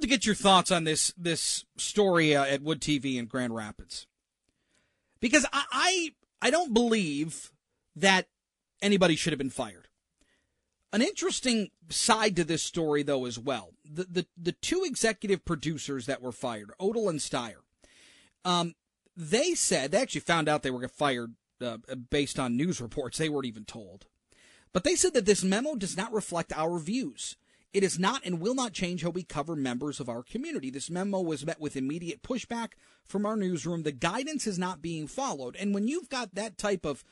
love to get your thoughts on this this story uh, at Wood TV in Grand Rapids, because I, I I don't believe that anybody should have been fired. An interesting side to this story, though, as well. The the, the two executive producers that were fired, Odell and Steyer, um, they said they actually found out they were fired uh, based on news reports. They weren't even told, but they said that this memo does not reflect our views. It is not and will not change how we cover members of our community. This memo was met with immediate pushback from our newsroom. The guidance is not being followed, and when you've got that type of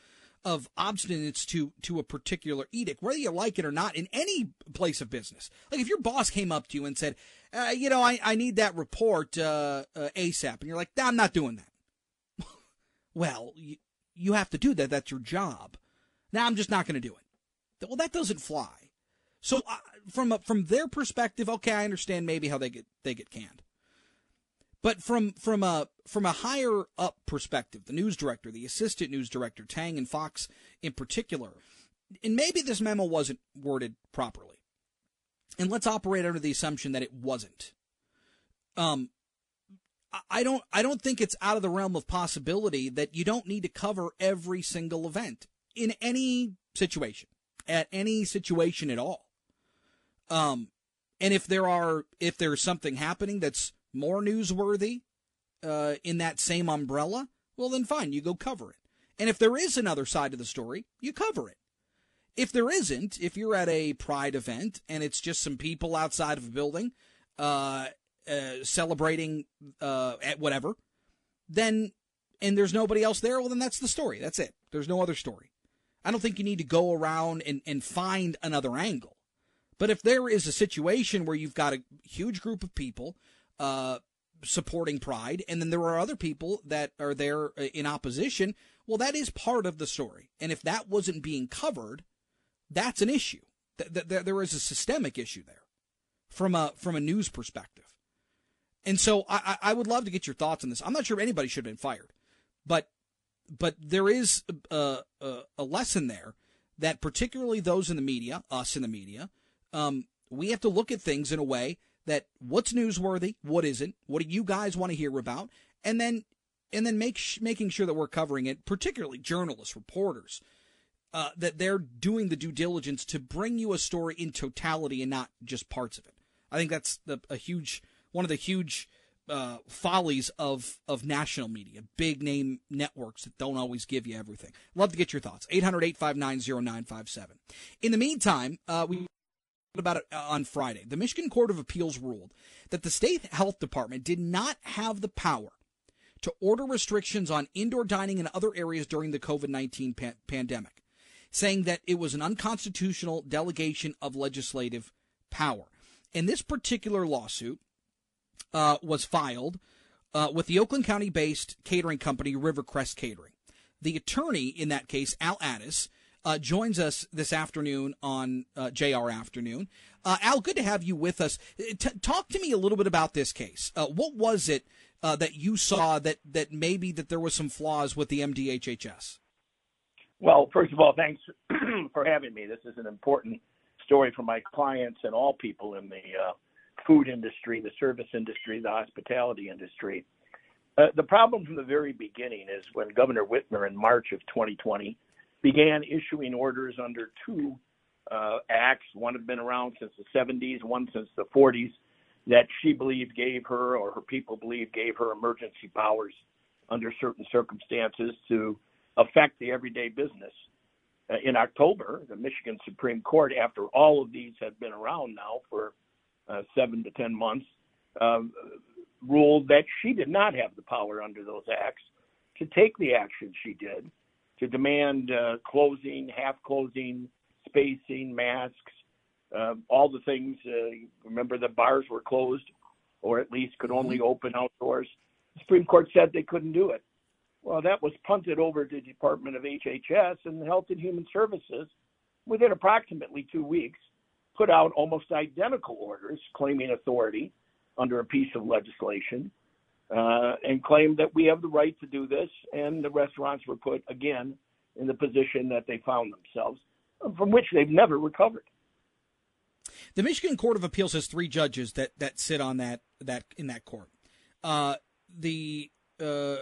of obstinance to to a particular edict, whether you like it or not, in any place of business. Like if your boss came up to you and said, uh, "You know, I, I need that report uh, uh, ASAP," and you're like, nah, "I'm not doing that." well, you, you have to do that. That's your job. Now I'm just not going to do it. Well, that doesn't fly. So uh, from a, from their perspective, okay, I understand maybe how they get they get canned. But from from a from a higher up perspective, the news director, the assistant news director, Tang and Fox in particular, and maybe this memo wasn't worded properly. And let's operate under the assumption that it wasn't. Um, I don't I don't think it's out of the realm of possibility that you don't need to cover every single event in any situation, at any situation at all. Um, and if there are if there's something happening that's more newsworthy uh, in that same umbrella, well, then fine, you go cover it. And if there is another side of the story, you cover it. If there isn't, if you're at a pride event and it's just some people outside of a building uh, uh, celebrating uh, at whatever, then and there's nobody else there, well, then that's the story. That's it. There's no other story. I don't think you need to go around and, and find another angle. But if there is a situation where you've got a huge group of people uh, supporting Pride, and then there are other people that are there uh, in opposition. Well, that is part of the story, and if that wasn't being covered, that's an issue. Th- th- there is a systemic issue there, from a from a news perspective. And so I, I would love to get your thoughts on this. I'm not sure anybody should have been fired, but but there is a, a, a lesson there that particularly those in the media, us in the media, um, we have to look at things in a way that what's newsworthy, what isn't, what do you guys want to hear about, and then and then make making sure that we're covering it, particularly journalists, reporters, uh, that they're doing the due diligence to bring you a story in totality and not just parts of it. I think that's the, a huge one of the huge uh, follies of of national media, big name networks that don't always give you everything. Love to get your thoughts. 800 859 0957. In the meantime, uh, we about it uh, on Friday. The Michigan Court of Appeals ruled that the state health department did not have the power to order restrictions on indoor dining in other areas during the COVID 19 pa- pandemic, saying that it was an unconstitutional delegation of legislative power. And this particular lawsuit uh, was filed uh, with the Oakland County based catering company Rivercrest Catering. The attorney in that case, Al Addis, uh, joins us this afternoon on uh, JR Afternoon. Uh, Al, good to have you with us. T- talk to me a little bit about this case. Uh, what was it uh, that you saw that, that maybe that there was some flaws with the MDHHS? Well, first of all, thanks for having me. This is an important story for my clients and all people in the uh, food industry, the service industry, the hospitality industry. the problem from the very beginning is when Governor Whitmer in March of 2020 began issuing orders under two uh, acts. One had been around since the 70s, one since the 40s, that she believed gave her, or her people believed gave her emergency powers under certain circumstances to affect the everyday business. Uh, in October, the Michigan Supreme Court, after all of these had been around now for uh, seven to 10 months, uh, ruled that she did not have the power under those acts to take the action she did to demand uh, closing, half closing, spacing, masks, uh, all the things. Uh, remember, the bars were closed, or at least could only mm-hmm. open outdoors. The Supreme Court said they couldn't do it. Well, that was punted over to the Department of HHS and Health and Human Services within approximately two weeks, put out almost identical orders claiming authority under a piece of legislation uh, and claimed that we have the right to do this, and the restaurants were put again in the position that they found themselves, from which they've never recovered. The Michigan Court of Appeals has three judges that that sit on that that in that court. Uh, the uh, uh,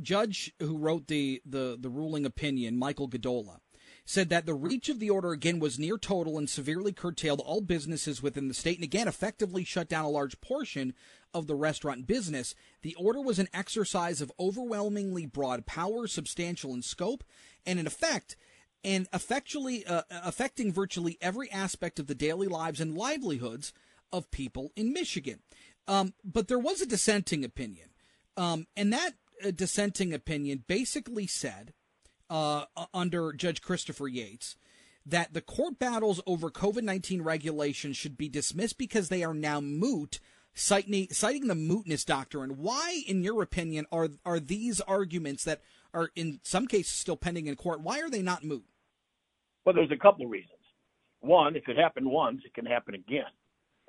judge who wrote the, the the ruling opinion, Michael Gadola, said that the reach of the order again was near total and severely curtailed all businesses within the state and again effectively shut down a large portion of the restaurant business. The order was an exercise of overwhelmingly broad power, substantial in scope, and in effect, and effectually uh, affecting virtually every aspect of the daily lives and livelihoods of people in Michigan. Um, but there was a dissenting opinion, um, and that uh, dissenting opinion basically said, uh, under Judge Christopher Yates, that the court battles over COVID 19 regulations should be dismissed because they are now moot, citing, citing the mootness doctrine. Why, in your opinion, are, are these arguments that are in some cases still pending in court, why are they not moot? Well, there's a couple of reasons. One, if it happened once, it can happen again.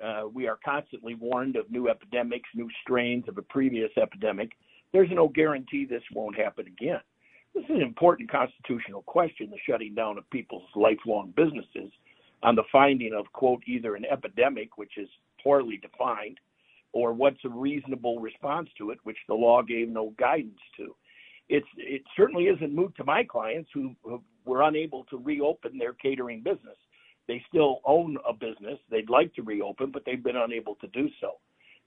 Uh, we are constantly warned of new epidemics, new strains of a previous epidemic. There's no guarantee this won't happen again. This is an important constitutional question, the shutting down of people's lifelong businesses on the finding of, quote, either an epidemic, which is poorly defined, or what's a reasonable response to it, which the law gave no guidance to. It's, it certainly isn't moot to my clients who, who were unable to reopen their catering business. They still own a business. They'd like to reopen, but they've been unable to do so.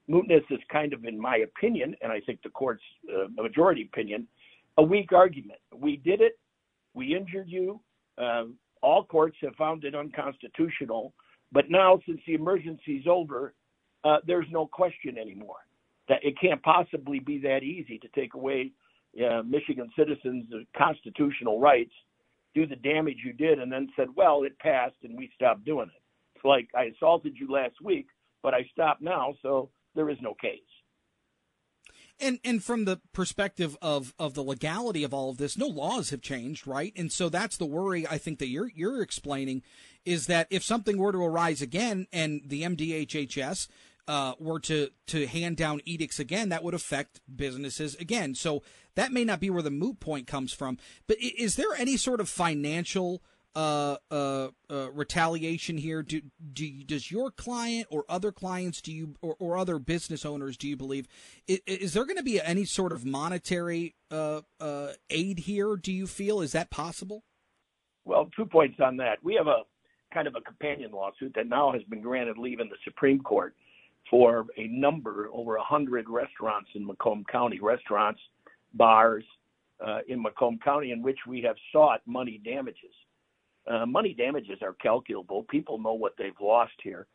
Mootness is kind of, in my opinion, and I think the court's uh, majority opinion, a weak argument. We did it. We injured you. Uh, all courts have found it unconstitutional. But now, since the emergency is over, uh, there's no question anymore that it can't possibly be that easy to take away uh, Michigan citizens' constitutional rights do the damage you did and then said, well, it passed and we stopped doing it. It's like I assaulted you last week, but I stopped now, so there is no case. And and from the perspective of, of the legality of all of this, no laws have changed, right? And so that's the worry I think that you're you're explaining is that if something were to arise again and the MDHHS uh, were to to hand down edicts again, that would affect businesses again. So that may not be where the moot point comes from. But is there any sort of financial uh, uh, uh, retaliation here? Do, do does your client or other clients do you or, or other business owners do you believe is, is there going to be any sort of monetary uh, uh, aid here? Do you feel is that possible? Well, two points on that. We have a kind of a companion lawsuit that now has been granted leave in the Supreme Court for a number, over a hundred restaurants in Macomb County, restaurants, bars uh, in Macomb County, in which we have sought money damages. Uh, money damages are calculable. People know what they've lost here.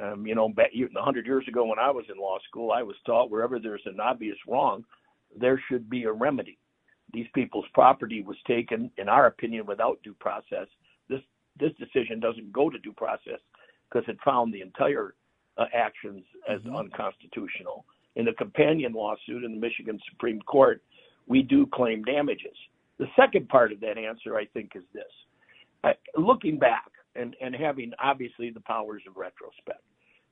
Um, you know, back, 100 years ago when I was in law school, I was taught wherever there's an obvious wrong, there should be a remedy. These people's property was taken, in our opinion, without due process. This this decision doesn't go to due process because it found the entire uh, actions as mm-hmm. unconstitutional. In the companion lawsuit in the Michigan Supreme Court, we do claim damages. The second part of that answer, I think, is this. Uh, looking back and, and having obviously the powers of retrospect,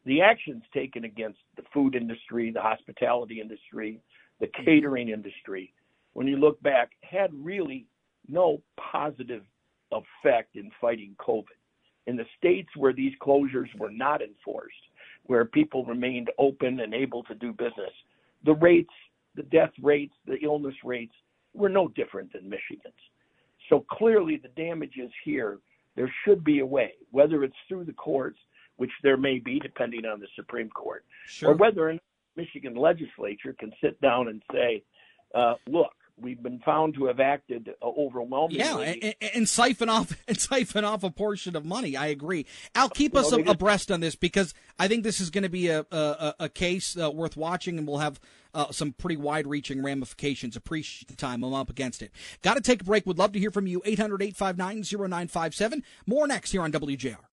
the actions taken against the food industry, the hospitality industry, the mm-hmm. catering industry, when you look back, had really no positive effect in fighting COVID. In the states where these closures were not enforced, where people remained open and able to do business, the rates, the death rates, the illness rates were no different than Michigan's. So clearly, the damages here, there should be a way, whether it's through the courts, which there may be depending on the Supreme Court, sure. or whether a Michigan legislature can sit down and say, uh, look, we've been found to have acted uh, overwhelmingly. Yeah, and, and, siphon off and siphon off a portion of money. I agree. Al, keep us well, abreast on this because I think this is going to be a a, a case uh, worth watching, and we'll have uh, some pretty wide-reaching ramifications. Appreciate the time. I'm up against it. Got to take a break. Would love to hear from you. 800-859-0957. More next here on WJR.